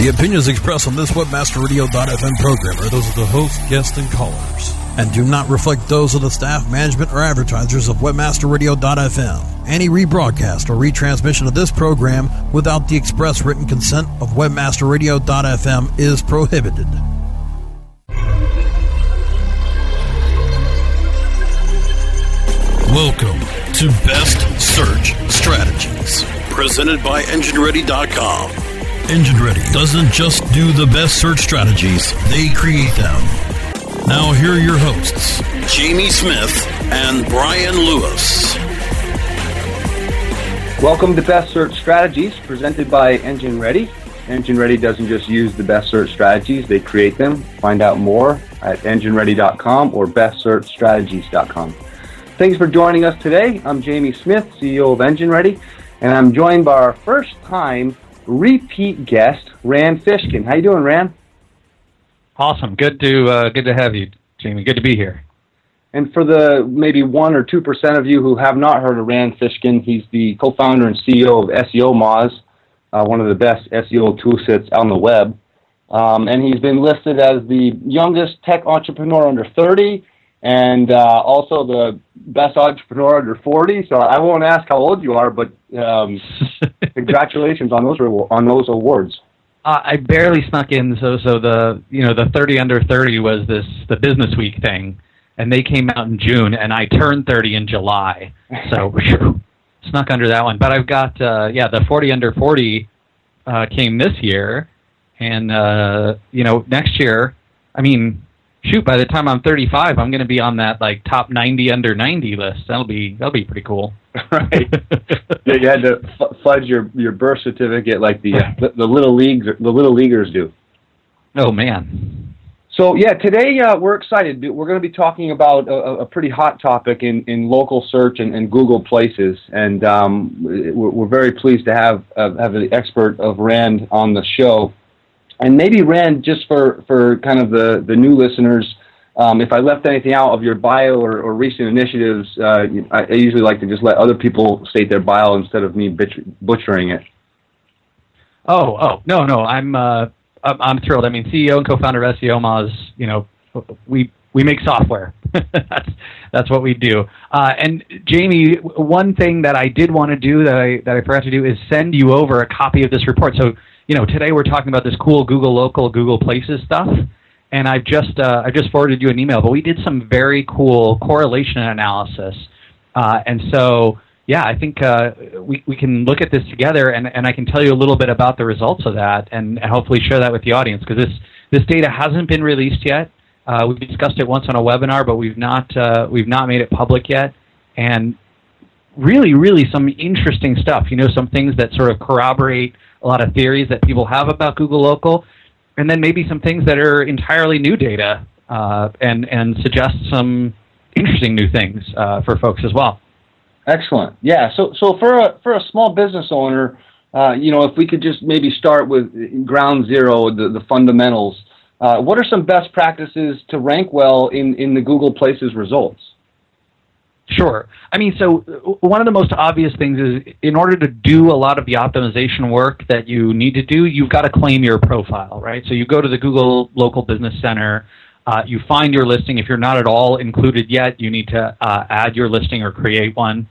The opinions expressed on this WebmasterRadio.fm program are those of the host, guests, and callers, and do not reflect those of the staff, management, or advertisers of WebmasterRadio.fm. Any rebroadcast or retransmission of this program without the express written consent of WebmasterRadio.fm is prohibited. Welcome to Best Search Strategies, presented by EngineReady.com. Engine Ready doesn't just do the best search strategies, they create them. Now, here are your hosts, Jamie Smith and Brian Lewis. Welcome to Best Search Strategies, presented by Engine Ready. Engine Ready doesn't just use the best search strategies, they create them. Find out more at engineready.com or bestsearchstrategies.com. Thanks for joining us today. I'm Jamie Smith, CEO of Engine Ready, and I'm joined by our first time repeat guest, Rand Fishkin. How you doing, Rand? Awesome. Good to uh, good to have you, Jamie. Good to be here. And for the maybe one or two percent of you who have not heard of Rand Fishkin, he's the co-founder and CEO of SEO Moz, uh, one of the best SEO toolsets on the web. Um, and he's been listed as the youngest tech entrepreneur under 30 and uh, also the best entrepreneur under 40. So I won't ask how old you are, but um, congratulations on those on those awards. Uh, I barely snuck in, so so the you know the 30 under 30 was this the Business Week thing, and they came out in June, and I turned 30 in July, so snuck under that one. But I've got uh, yeah the 40 under 40 uh, came this year, and uh, you know next year, I mean shoot, by the time I'm 35, I'm going to be on that like top 90 under 90 list. That'll be that'll be pretty cool. right. yeah, you had to f- fudge your your birth certificate like the, uh, the, the little leagues the little leaguers do. Oh man. So yeah, today uh, we're excited. We're going to be talking about a, a, pretty hot topic in, in local search and, and Google Places, and um, we're, we're, very pleased to have uh, have the expert of Rand on the show. And maybe Rand, just for, for kind of the, the new listeners, um, if I left anything out of your bio or, or recent initiatives, uh, I, I, usually like to just let other people state their bio instead of me butchering it. Oh, oh, no, no, I'm, uh, I'm thrilled. I mean, CEO and co-founder of SEO Moz, you know, we we make software. that's that's what we do. Uh, and Jamie, one thing that I did want to do that I that I forgot to do is send you over a copy of this report. So you know, today we're talking about this cool Google Local, Google Places stuff, and I've just uh, I've just forwarded you an email. But we did some very cool correlation analysis, uh, and so yeah, I think uh, we we can look at this together, and, and I can tell you a little bit about the results of that, and, and hopefully share that with the audience because this this data hasn't been released yet. Uh, we've discussed it once on a webinar, but we've not uh, we've not made it public yet, and really, really some interesting stuff. You know, some things that sort of corroborate a lot of theories that people have about Google Local, and then maybe some things that are entirely new data uh, and and suggest some interesting new things uh, for folks as well. Excellent. Yeah. So so for a for a small business owner, uh, you know, if we could just maybe start with ground zero, the, the fundamentals. Uh, what are some best practices to rank well in, in the Google Places results? Sure. I mean, so uh, one of the most obvious things is in order to do a lot of the optimization work that you need to do, you've got to claim your profile, right? So you go to the Google Local Business Center, uh, you find your listing. If you're not at all included yet, you need to uh, add your listing or create one.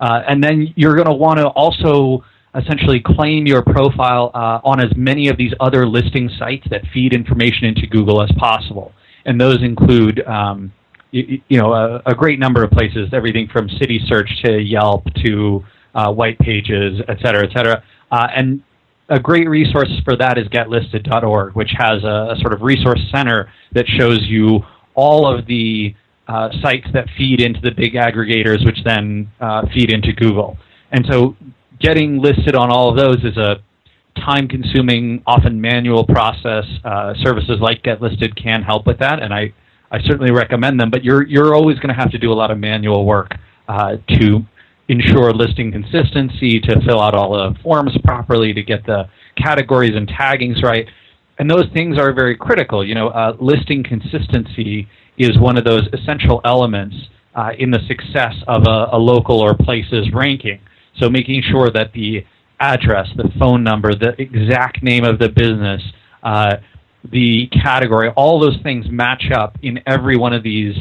Uh, and then you're going to want to also essentially claim your profile uh, on as many of these other listing sites that feed information into Google as possible. And those include um, you, you know, a, a, great number of places, everything from City Search to Yelp to uh, White Pages, et cetera, et cetera. Uh, and a great resource for that is getlisted.org, which has a, a, sort of resource center that shows you all of the uh, sites that feed into the big aggregators, which then uh, feed into Google. And so getting listed on all of those is a time consuming, often manual process. Uh, services like GetListed can help with that, and I I certainly recommend them, but you're you're always going to have to do a lot of manual work uh, to ensure listing consistency, to fill out all the forms properly, to get the categories and taggings right, and those things are very critical. You know, uh, listing consistency is one of those essential elements uh, in the success of a, a local or places ranking. So making sure that the address, the phone number, the exact name of the business, uh, the category, all those things match up in every one of these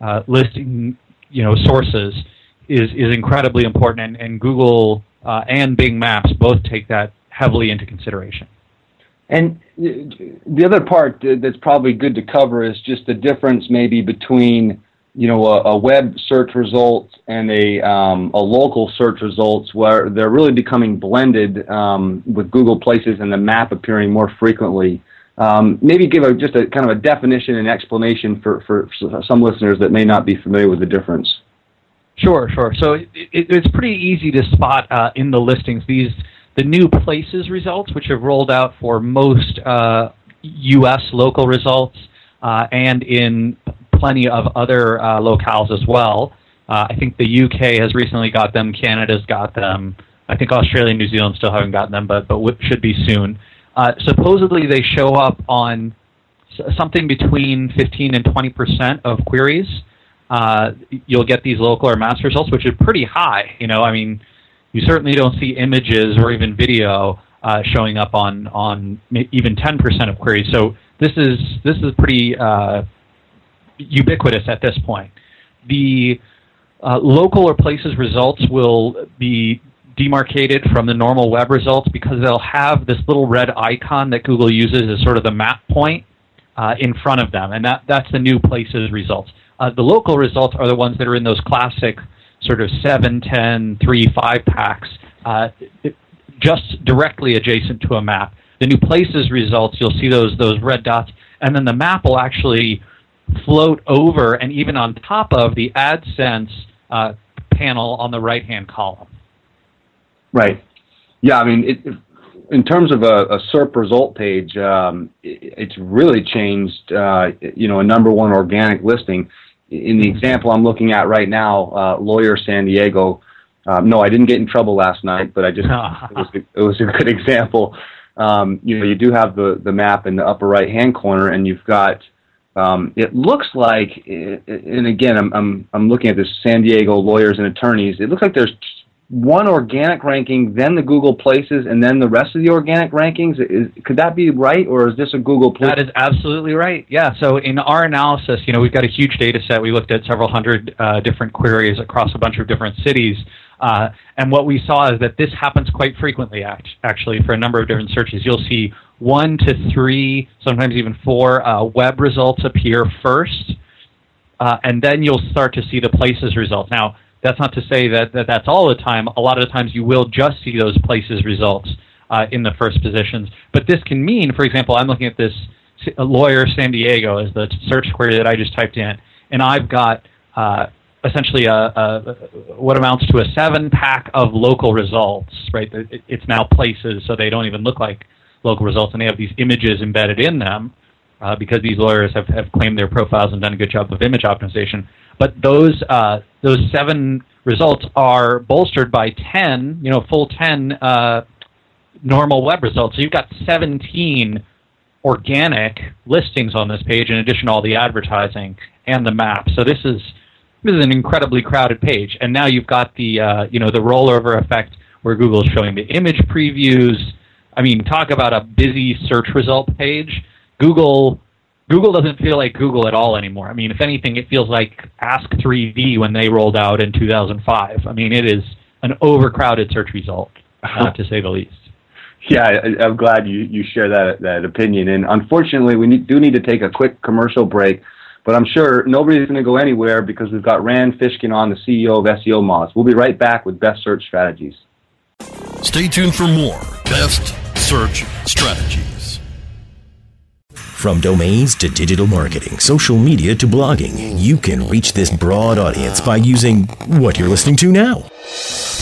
uh, listing, you know, sources is is incredibly important, and, and Google uh, and Bing Maps both take that heavily into consideration. And the other part that's probably good to cover is just the difference maybe between you know a, a web search results and a um, a local search results where they're really becoming blended um, with Google Places and the map appearing more frequently. Um, maybe give a, just a kind of a definition and explanation for, for some listeners that may not be familiar with the difference. Sure, sure. So it, it, it's pretty easy to spot uh, in the listings these the new places results, which have rolled out for most uh, U.S. local results uh, and in plenty of other uh, locales as well. Uh, I think the UK has recently got them. Canada's got them. I think Australia and New Zealand still haven't gotten them, but but should be soon. Uh, supposedly, they show up on something between 15 and 20 percent of queries. Uh, you'll get these local or mass results, which is pretty high. You know, I mean, you certainly don't see images or even video uh, showing up on on even 10 percent of queries. So this is this is pretty uh, ubiquitous at this point. The uh, local or places results will be demarcated from the normal web results because they'll have this little red icon that Google uses as sort of the map point uh, in front of them, and that, that's the new places results. Uh, the local results are the ones that are in those classic sort of 7, 10, 3, 5 packs, uh, just directly adjacent to a map. The new places results, you'll see those, those red dots, and then the map will actually float over and even on top of the AdSense uh, panel on the right hand column. Right. Yeah, I mean, it, in terms of a, a SERP result page, um, it, it's really changed. Uh, you know, a number one organic listing. In the example I'm looking at right now, uh, lawyer San Diego. Um, no, I didn't get in trouble last night, but I just it, was a, it was a good example. Um, you know, you do have the the map in the upper right hand corner, and you've got um, it looks like, and again, I'm, I'm, I'm looking at this San Diego lawyers and attorneys. It looks like there's one organic ranking, then the Google Places, and then the rest of the organic rankings. Is, could that be right, or is this a Google? That is absolutely right. Yeah. So in our analysis, you know, we've got a huge data set. We looked at several hundred uh, different queries across a bunch of different cities. Uh, and what we saw is that this happens quite frequently, actually, for a number of different searches. You'll see one to three, sometimes even four uh, web results appear first, uh, and then you'll start to see the places results. Now, that's not to say that, that that's all the time. A lot of the times you will just see those places results uh, in the first positions. But this can mean, for example, I'm looking at this lawyer San Diego as the search query that I just typed in, and I've got uh, essentially a, a, what amounts to a seven pack of local results. Right, it's now places, so they don't even look like local results, and they have these images embedded in them uh, because these lawyers have, have claimed their profiles and done a good job of image optimization. But those uh, those seven results are bolstered by ten, you know, full ten uh, normal web results. So you've got seventeen organic listings on this page in addition to all the advertising and the map. So this is this is an incredibly crowded page, and now you've got the uh, you know the rollover effect where Google is showing the image previews. I mean, talk about a busy search result page. Google Google doesn't feel like Google at all anymore. I mean, if anything, it feels like Ask 3D when they rolled out in 2005. I mean, it is an overcrowded search result, not to say the least. Yeah, I, am glad you, you share that that opinion. And unfortunately, we need, do need to take a quick commercial break. But I'm sure nobody's going to go anywhere because we've got Rand Fishkin on, the CEO of SEO Moz. We'll be right back with best search strategies. Stay tuned for more best search strategies. From domains to digital marketing, social media to blogging, you can reach this broad audience by using what you're listening to now.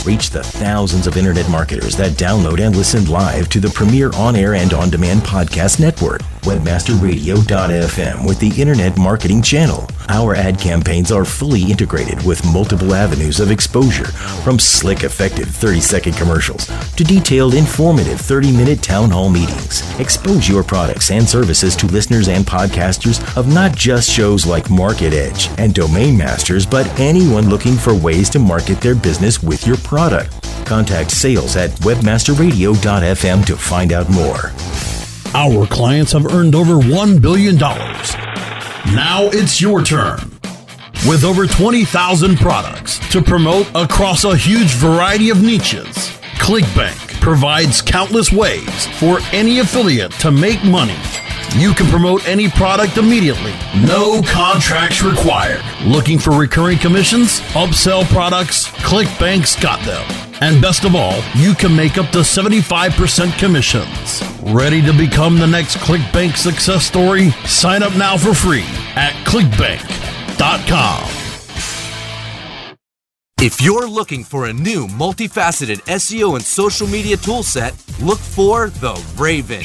Reach the thousands of internet marketers that download and listen live to the premier on air and on demand podcast network, webmasterradio.fm, with the Internet Marketing Channel. Our ad campaigns are fully integrated with multiple avenues of exposure, from slick, effective 30 second commercials to detailed, informative 30 minute town hall meetings. Expose your products and services to listeners and podcasters of not just shows like Market Edge and Domain Masters, but anyone looking for ways to market their business with your product. Contact sales at webmasterradio.fm to find out more. Our clients have earned over $1 billion. Now it's your turn. With over 20,000 products to promote across a huge variety of niches, ClickBank provides countless ways for any affiliate to make money you can promote any product immediately. No contracts required. Looking for recurring commissions? Upsell products? ClickBank's got them. And best of all, you can make up to 75% commissions. Ready to become the next ClickBank success story? Sign up now for free at clickbank.com. If you're looking for a new multifaceted SEO and social media toolset, look for the Raven.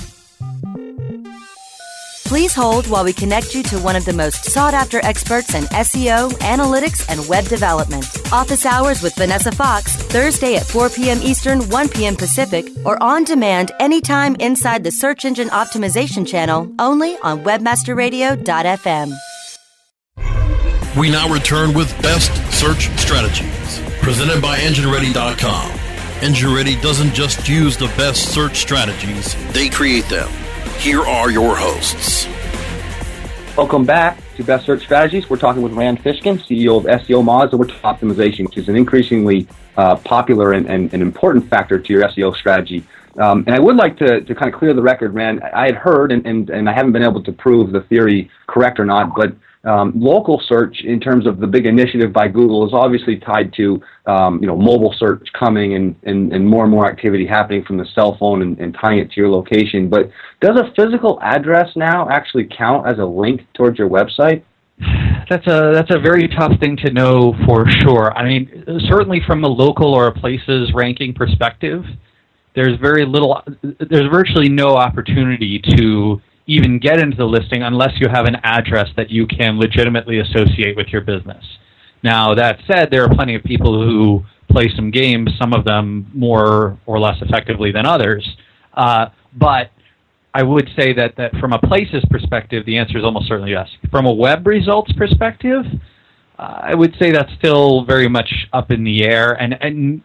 Please hold while we connect you to one of the most sought after experts in SEO, analytics, and web development. Office hours with Vanessa Fox, Thursday at 4 p.m. Eastern, 1 p.m. Pacific, or on demand anytime inside the Search Engine Optimization channel only on WebmasterRadio.fm. We now return with Best Search Strategies, presented by EngineReady.com. EngineReady doesn't just use the best search strategies, they create them. Here are your hosts. Welcome back to Best Search Strategies. We're talking with Rand Fishkin, CEO of SEO Moz, and we're talking optimization, which is an increasingly uh, popular and, and, and, important factor to your SEO strategy. Um, and I would like to, to kind of clear the record, Rand. I had heard, and, and, and I haven't been able to prove the theory correct or not, but um, local search, in terms of the big initiative by Google, is obviously tied to um, you know mobile search coming and, and, and more and more activity happening from the cell phone and, and tying it to your location. But does a physical address now actually count as a link towards your website? That's a that's a very tough thing to know for sure. I mean, certainly from a local or a places ranking perspective, there's very little, there's virtually no opportunity to even get into the listing unless you have an address that you can legitimately associate with your business. Now, that said, there are plenty of people who play some games, some of them more or less effectively than others. Uh, but I would say that, that from a places perspective, the answer is almost certainly yes. From a web results perspective, uh, I would say that's still very much up in the air. And, and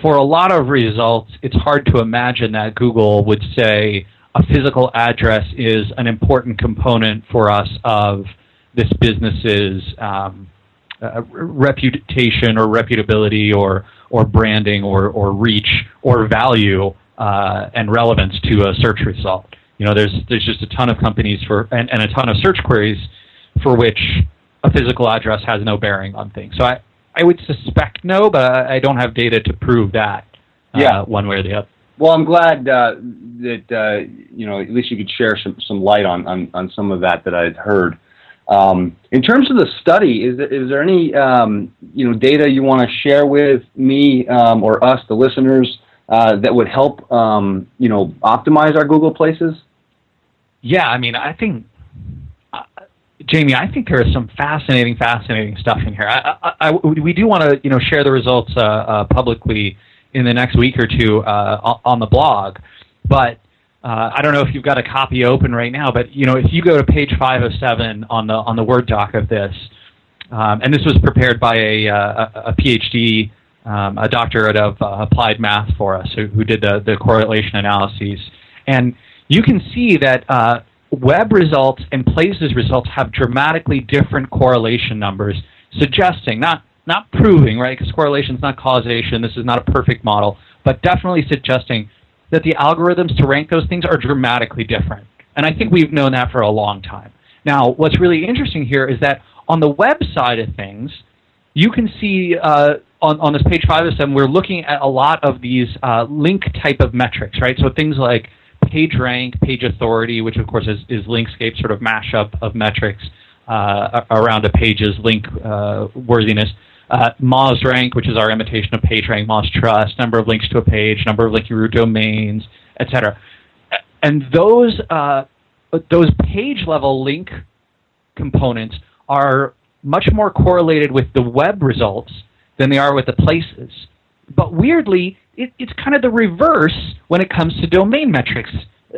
for a lot of results, it's hard to imagine that Google would say, a physical address is an important component for us of this business's um, uh, reputation or reputability or or branding or or reach or value uh, and relevance to a search result. You know, there's there's just a ton of companies for and, and a ton of search queries for which a physical address has no bearing on things. So I, I would suspect no, but I, don't have data to prove that uh, yeah. one way or the other. Well, I'm glad uh, that uh, you know at least you could share some, some light on, on, on some of that that I'd heard. Um, in terms of the study, is is there any um, you know data you want to share with me um, or us, the listeners, uh, that would help um, you know optimize our Google Places? Yeah, I mean, I think uh, Jamie, I think there is some fascinating, fascinating stuff in here. I, I, I, we do want to, you know, share the results uh, uh, publicly in the next week or two uh, on the blog. But uh, I don't know if you've got a copy open right now, but you know if you go to page five of seven on the on the Word doc of this, um, and this was prepared by a, uh, a, a PhD, um, a doctorate of uh, applied math for us, who, who, did the, the correlation analyses, and you can see that uh, web results and places results have dramatically different correlation numbers, suggesting not not proving, right? Because correlation is not causation. This is not a perfect model, but definitely suggesting that the algorithms to rank those things are dramatically different. And I think we've known that for a long time. Now, what's really interesting here is that on the web side of things, you can see uh, on, on this page five of seven, we're looking at a lot of these uh, link type of metrics, right? So things like page rank, page authority, which of course is, is Linkscape sort of mashup of metrics uh, around a page's link uh, worthiness uh, Moz rank, which is our imitation of PageRank, Moz Trust, number of links to a page, number of linking root domains, etc. And those uh, those page level link components are much more correlated with the web results than they are with the places. But weirdly, it, it's kind of the reverse when it comes to domain metrics.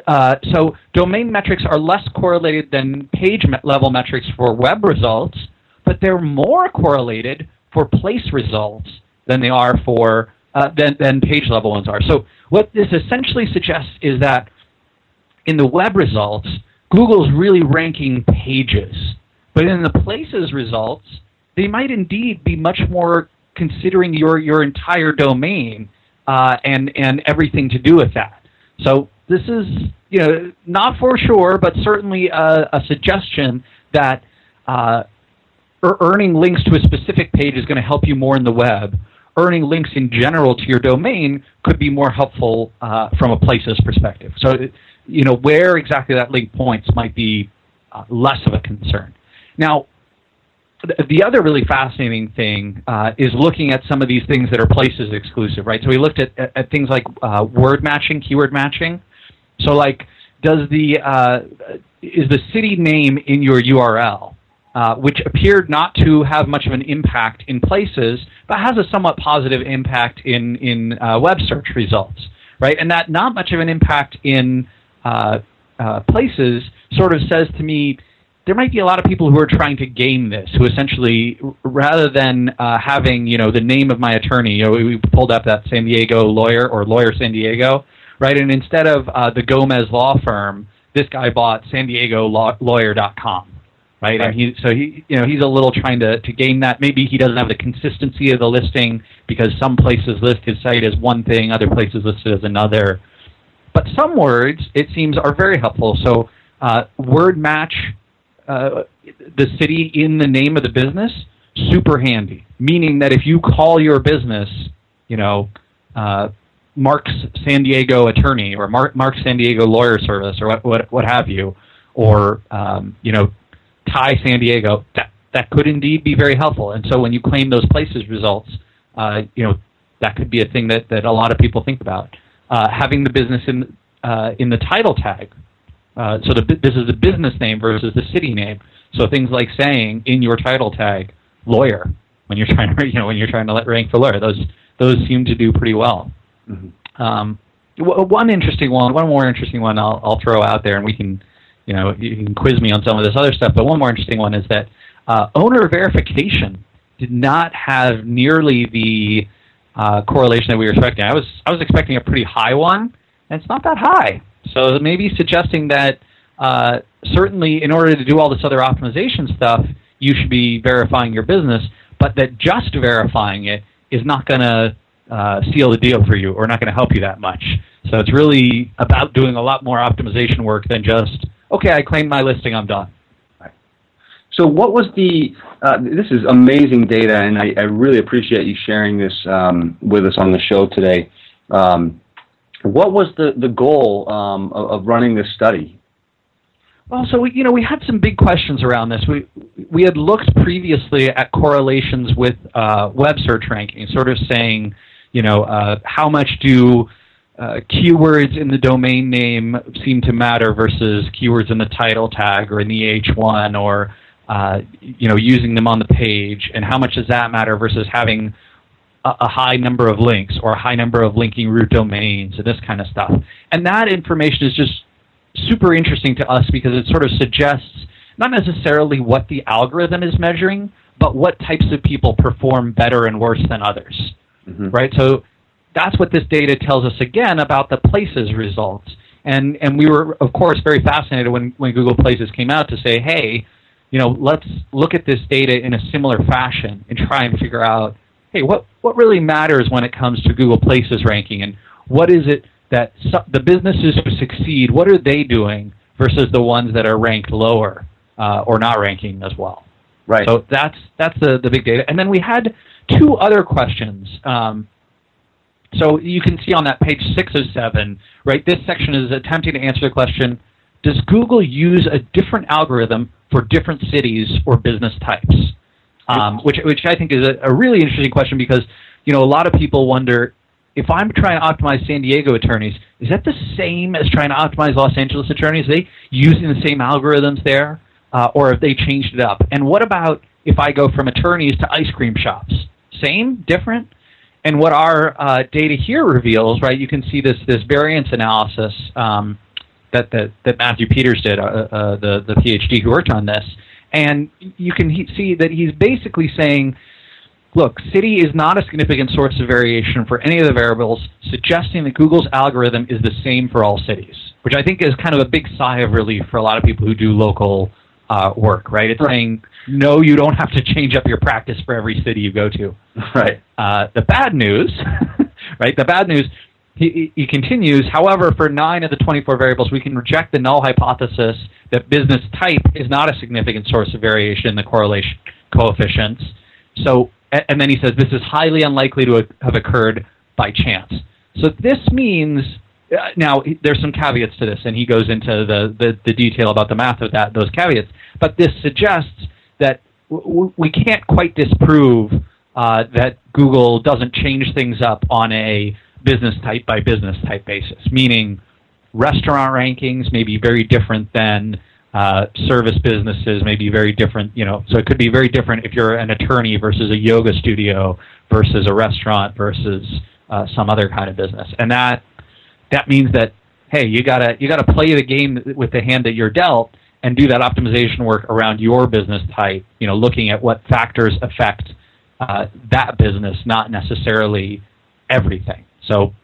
Uh, so domain metrics are less correlated than page level metrics for web results, but they're more correlated for place results than they are for uh, than, than page level ones are. So what this essentially suggests is that in the web results, Google's really ranking pages, but in the places results, they might indeed be much more considering your your entire domain uh, and and everything to do with that. So this is you know not for sure, but certainly a, a suggestion that uh, earning links to a specific page is going to help you more in the web. Earning links in general to your domain could be more helpful uh, from a places perspective. So you know where exactly that link points might be uh, less of a concern. Now, the other really fascinating thing uh, is looking at some of these things that are places exclusive, right? So we looked at, at, at things like uh, word matching, keyword matching. So like, does the uh, is the city name in your URL, uh, which appeared not to have much of an impact in places, but has a somewhat positive impact in in uh, web search results, right? And that not much of an impact in uh, places sort of says to me there might be a lot of people who are trying to game this, who essentially, rather than uh, having you know the name of my attorney, you know, we pulled up that San Diego lawyer or lawyer San Diego, right? And instead of uh, the Gomez law firm, this guy bought San Diego right? right? And he so he you know he's a little trying to to game that. Maybe he doesn't have the consistency of the listing because some places list his site as one thing, other places listed as another. But some words, it seems, are very helpful. So uh, word match uh, the city in the name of the business, super handy. Meaning that if you call your business, you know, uh, Mark's San Diego attorney or Mark, Mark's San Diego lawyer service or what, what, what have you, or um, you know, Thai San Diego, that that could indeed be very helpful. And so when you claim those places results, uh, you know, that could be a thing that, that a lot of people think about. Uh, having the business in uh, in the title tag, uh, so the, this is the business name versus the city name. So things like saying in your title tag, lawyer, when you're trying to you know when you're trying to let rank for lawyer, those those seem to do pretty well. Mm-hmm. Um, w- one interesting one, one more interesting one, I'll, I'll throw out there, and we can you know you can quiz me on some of this other stuff. But one more interesting one is that uh, owner verification did not have nearly the uh, correlation that we were expecting. I was I was expecting a pretty high one, and it's not that high. So maybe suggesting that uh, certainly in order to do all this other optimization stuff, you should be verifying your business, but that just verifying it is not going to uh, seal the deal for you or not going to help you that much. So it's really about doing a lot more optimization work than just, okay, I claim my listing, I'm done. So, what was the? Uh, this is amazing data, and I, I, really appreciate you sharing this um, with us on the show today. Um, what was the, the goal um, of, of, running this study? Well, so we, you know, we had some big questions around this. We we had looked previously at correlations with uh, web search ranking, sort of saying, you know, uh, how much do uh, keywords in the domain name seem to matter versus keywords in the title tag or in the H1 or uh, you know using them on the page, and how much does that matter versus having a, high number of links or a high number of linking root domains and this kind of stuff. And that information is just super interesting to us because it sort of suggests not necessarily what the algorithm is measuring, but what types of people perform better and worse than others. Mm-hmm. Right? So that's what this data tells us again about the places results. And and we were of course very fascinated when, when Google Places came out to say, hey, you know, let's look at this data in a similar fashion and try and figure out hey, what, what really matters when it comes to Google Places ranking, and what is it that the businesses who succeed, what are they doing versus the ones that are ranked lower uh, or not ranking as well? Right. So that's that's the, the big data. And then we had two other questions. Um, so you can see on that page six seven, right? This section is attempting to answer the question: Does Google use a different algorithm for different cities or business types? um, which which I think is a, a really interesting question because you know a lot of people wonder if I'm trying to optimize San Diego attorneys, is that the same as trying to optimize Los Angeles attorneys? Are they using the same algorithms there, uh, or have they changed it up? And what about if I go from attorneys to ice cream shops? Same, different? And what our uh, data here reveals, right? You can see this this variance analysis um, that, that that Matthew Peters did, uh, uh, the the PhD who worked on this, and you can he- see that he's basically saying look, city is not a significant source of variation for any of the variables, suggesting that Google's algorithm is the same for all cities, which I think is kind of a big sigh of relief for a lot of people who do local uh, work, right? It's right. saying, no, you don't have to change up your practice for every city you go to. Right. Uh, the bad news, right? The bad news, he, he continues, however, for nine of the 24 variables, we can reject the null hypothesis that business type is not a significant source of variation in the correlation coefficients. So and then he says this is highly unlikely to have occurred by chance. So this means now there's some caveats to this, and he goes into the, the, the detail about the math of that those caveats. But this suggests that w- we can't quite disprove uh, that Google doesn't change things up on a business type by business type basis, meaning restaurant rankings may be very different than uh, service businesses may be very different. You know, so it could be very different if you're an attorney versus a yoga studio versus a restaurant versus uh, some other kind of business, and that that means that hey, you gotta you gotta play the game with the hand that you're dealt and do that optimization work around your business type. You know, looking at what factors affect uh, that business, not necessarily everything. So,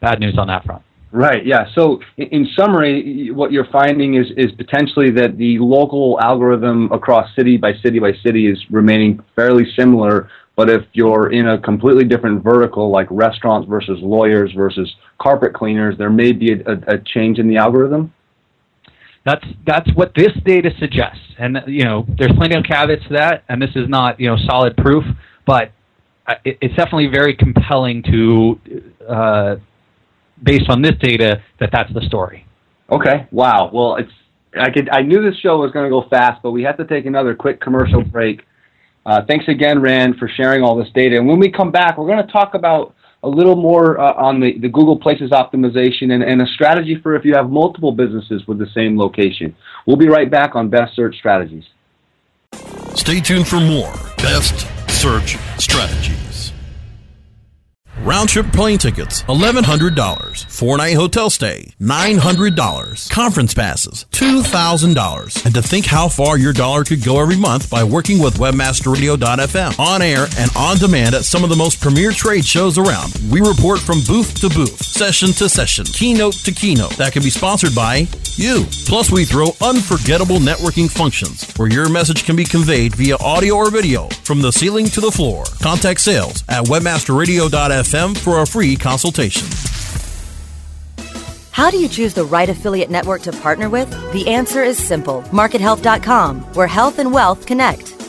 bad news on that front. Right. Yeah. So, in summary, what you're finding is is potentially that the local algorithm across city by city by city is remaining fairly similar. But if you're in a completely different vertical, like restaurants versus lawyers versus carpet cleaners, there may be a, a, a change in the algorithm. That's that's what this data suggests, and you know, there's plenty of caveats to that, and this is not you know solid proof, but uh, it's definitely very compelling to uh, based on this data that that's the story. Okay. Wow. Well, it's I could I knew this show was going to go fast, but we have to take another quick commercial break. Uh, thanks again, Rand, for sharing all this data. And when we come back, we're going to talk about a little more uh, on the, the Google Places optimization and, and a strategy for if you have multiple businesses with the same location. We'll be right back on Best Search Strategies. Stay tuned for more Best Search Strategies. Round trip plane tickets, $1,100. Four night hotel stay, $900. Conference passes, $2,000. And to think how far your dollar could go every month by working with WebmasterRadio.fm. On air and on demand at some of the most premier trade shows around. We report from booth to booth, session to session, keynote to keynote. That can be sponsored by you. Plus, we throw unforgettable networking functions where your message can be conveyed via audio or video from the ceiling to the floor. Contact sales at webmasterradio.fm for a free consultation. How do you choose the right affiliate network to partner with? The answer is simple MarketHealth.com, where health and wealth connect.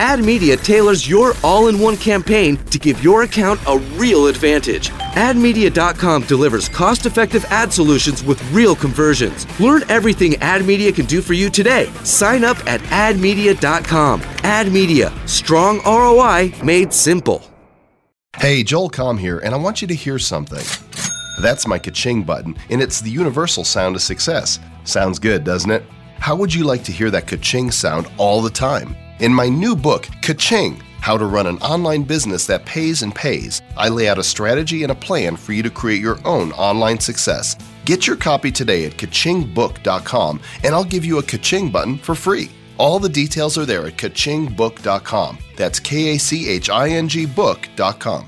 AdMedia tailors your all in one campaign to give your account a real advantage. AdMedia.com delivers cost effective ad solutions with real conversions. Learn everything AdMedia can do for you today. Sign up at AdMedia.com. AdMedia, strong ROI made simple. Hey, Joel Comm here, and I want you to hear something. That's my ka-ching button, and it's the universal sound of success. Sounds good, doesn't it? How would you like to hear that ka-ching sound all the time? In my new book, Ka-Ching How to Run an Online Business That Pays and Pays, I lay out a strategy and a plan for you to create your own online success. Get your copy today at kachingbook.com and I'll give you a kaching button for free. All the details are there at kachingbook.com. That's K A C H I N G book.com.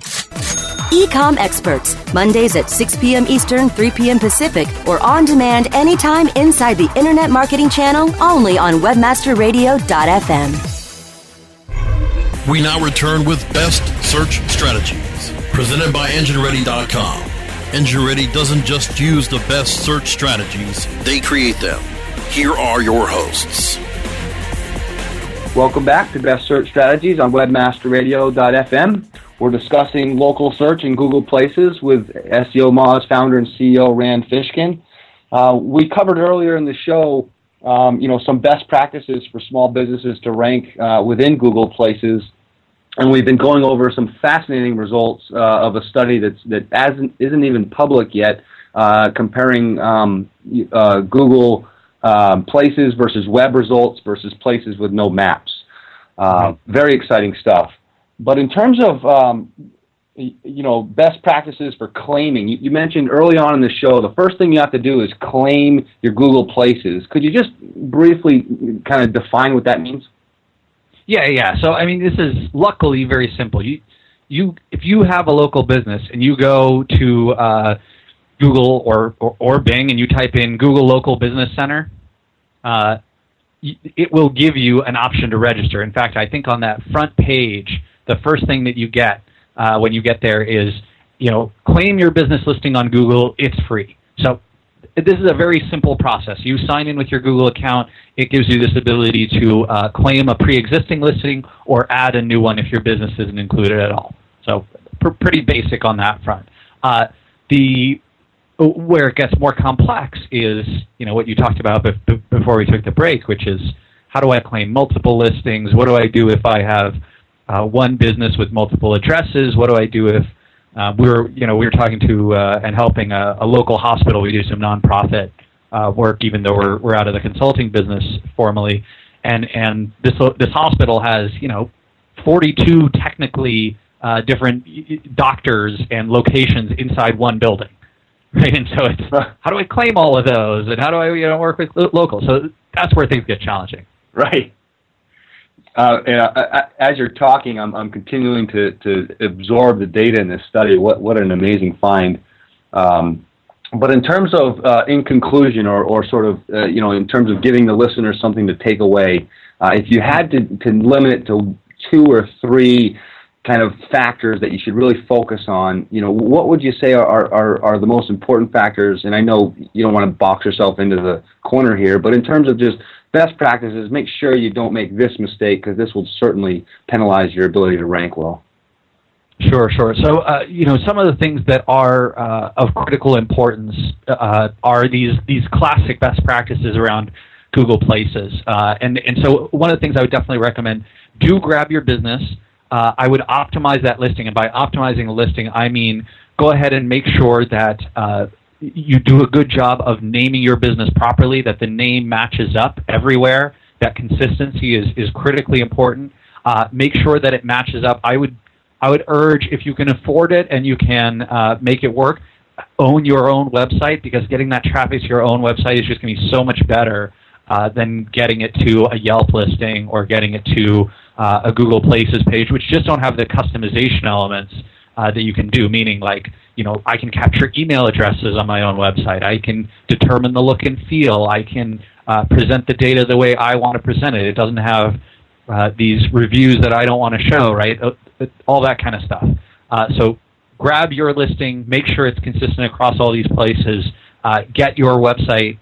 Ecom Experts, Mondays at 6 p.m. Eastern, 3 p.m. Pacific, or on demand anytime inside the Internet Marketing Channel only on WebmasterRadio.fm. We now return with Best Search Strategies, presented by EngineReady.com. EngineReady doesn't just use the best search strategies, they create them. Here are your hosts. Welcome back to Best Search Strategies on WebmasterRadio.fm. We're discussing local search in Google Places with SEO Moz founder and CEO Rand Fishkin. Uh, we covered earlier in the show, um, you know, some best practices for small businesses to rank uh, within Google Places, and we've been going over some fascinating results uh, of a study that's that isn't, isn't even public yet, uh, comparing um, uh, Google um, places versus web results versus places with no maps. Uh, very exciting stuff. But in terms of um, you know best practices for claiming, you, you, mentioned early on in the show the first thing you have to do is claim your Google Places. Could you just briefly kind of define what that means? Yeah, yeah. So I mean, this is luckily very simple. You you if you have a local business and you go to uh, Google or, or, or Bing and you type in Google Local Business Center. Uh, it will give you an option to register. In fact, I think on that front page, the first thing that you get uh, when you get there is, you know, claim your business listing on Google. It's free. So this is a very simple process. You sign in with your Google account. It gives you this ability to uh, claim a pre-existing listing or add a new one if your business isn't included at all. So pr- pretty basic on that front. Uh, the where it gets more complex is, you know, what you talked about before we took the break, which is how do I claim multiple listings? What do I do if I have uh, one business with multiple addresses? What do I do if uh, we were, you know, we were talking to uh, and helping a, a, local hospital. We do some nonprofit uh, work, even though we're we're out of the consulting business formally, and and this this hospital has, you know, 42 technically uh, different doctors and locations inside one building right? And so it's how do I claim all of those, and how do I you know work with locals? So that's where things get challenging. Right. Uh, as you're talking, I'm, I'm continuing to, to absorb the data in this study. What what an amazing find! Um, but in terms of, uh, in conclusion, or, or sort of, uh, you know, in terms of giving the listener something to take away, uh, if you had to, to limit it to two or three kind of factors that you should really focus on, you know, what would you say are, are, are the most important factors? And I know you don't want to box yourself into the corner here, but in terms of just best practices, make sure you don't make this mistake because this will certainly penalize your ability to rank well. Sure, sure. So, uh, you know, some of the things that are uh, of critical importance uh, are these these classic best practices around Google Places, uh, and and so one of the things I would definitely recommend: do grab your business uh, I would optimize that listing. And by optimizing a listing, I mean go ahead and make sure that uh, you do a good job of naming your business properly, that the name matches up everywhere. That consistency is, is critically important. Uh, make sure that it matches up. I would I would urge if you can afford it and you can uh, make it work, own your own website because getting that traffic to your own website is just going to be so much better uh, than getting it to a Yelp listing or getting it to uh, a Google Places page, which just don't have the customization elements uh, that you can do. Meaning, like, you know, I can capture email addresses on my own website. I can determine the look and feel. I can uh, present the data the way I want to present it. It doesn't have uh, these reviews that I don't want to show, right? Uh, all that kind of stuff. Uh, so grab your listing, make sure it's consistent across all these places, uh, get your website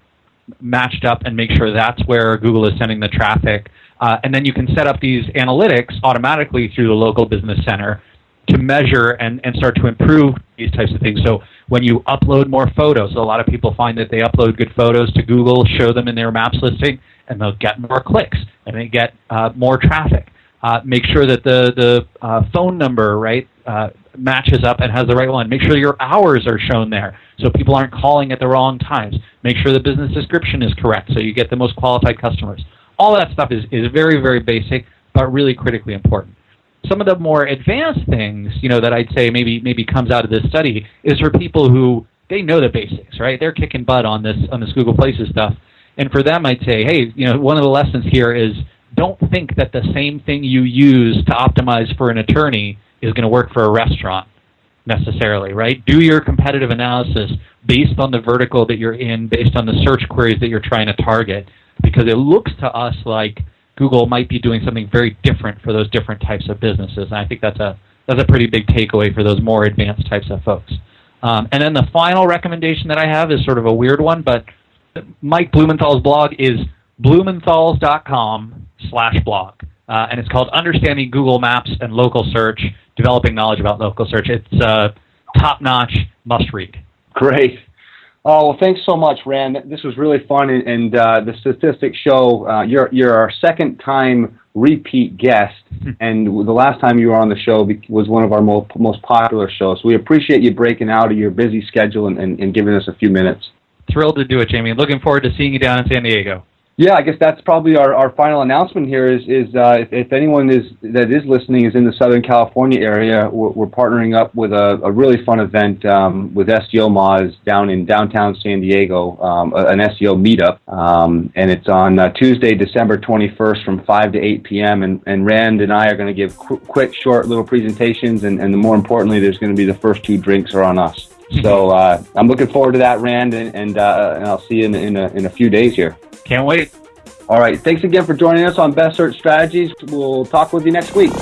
matched up, and make sure that's where Google is sending the traffic. Uh, and then you can set up these analytics automatically through the local business center to measure and, and start to improve these types of things. So when you upload more photos, a lot of people find that they upload good photos to Google, show them in their maps listing, and they'll get more clicks and they get uh, more traffic. Uh, make sure that the the uh, phone number right uh, matches up and has the right one. Make sure your hours are shown there so people aren't calling at the wrong times. Make sure the business description is correct so you get the most qualified customers all that stuff is, is very, very basic, but really critically important. Some of the more advanced things, you know, that I'd say maybe maybe comes out of this study is for people who they know the basics, right? They're kicking butt on this on this Google Places stuff. And for them, I'd say, hey, you know, one of the lessons here is don't think that the same thing you use to optimize for an attorney is going to work for a restaurant necessarily, right? Do your competitive analysis based on the vertical that you're in, based on the search queries that you're trying to target, because it looks to us like Google might be doing something very different for those different types of businesses. And I think that's a that's a pretty big takeaway for those more advanced types of folks. Um, and then the final recommendation that I have is sort of a weird one, but Mike Blumenthal's blog is blumenthals.com slash blog. Uh, and it's called Understanding Google Maps and Local Search, Developing Knowledge About Local Search. It's uh, top notch, must read. Great. Oh well, thanks so much, Rand. This was really fun, and, and uh, the statistics show uh, you're you're our second time repeat guest, and the last time you were on the show was one of our most most popular shows. So we appreciate you breaking out of your busy schedule and, and, and giving us a few minutes. Thrilled to do it, Jamie. Looking forward to seeing you down in San Diego. Yeah, I guess that's probably our, our final announcement here. Is is uh, if, if, anyone is that is listening is in the Southern California area, we're, we're partnering up with a, a really fun event um, with SEOmoz down in downtown San Diego, um, an SEO meetup, um, and it's on uh, Tuesday, December 21st from 5 to 8 p.m. And, and Rand and I are going to give qu- quick, short little presentations, and, and more importantly, there's going to be the first two drinks are on us. So uh, I'm looking forward to that, Rand, and, and, uh, and I'll see you in, in, a, in a few days here. Can't wait. All right. Thanks again for joining us on Best Search Strategies. We'll talk with you next week.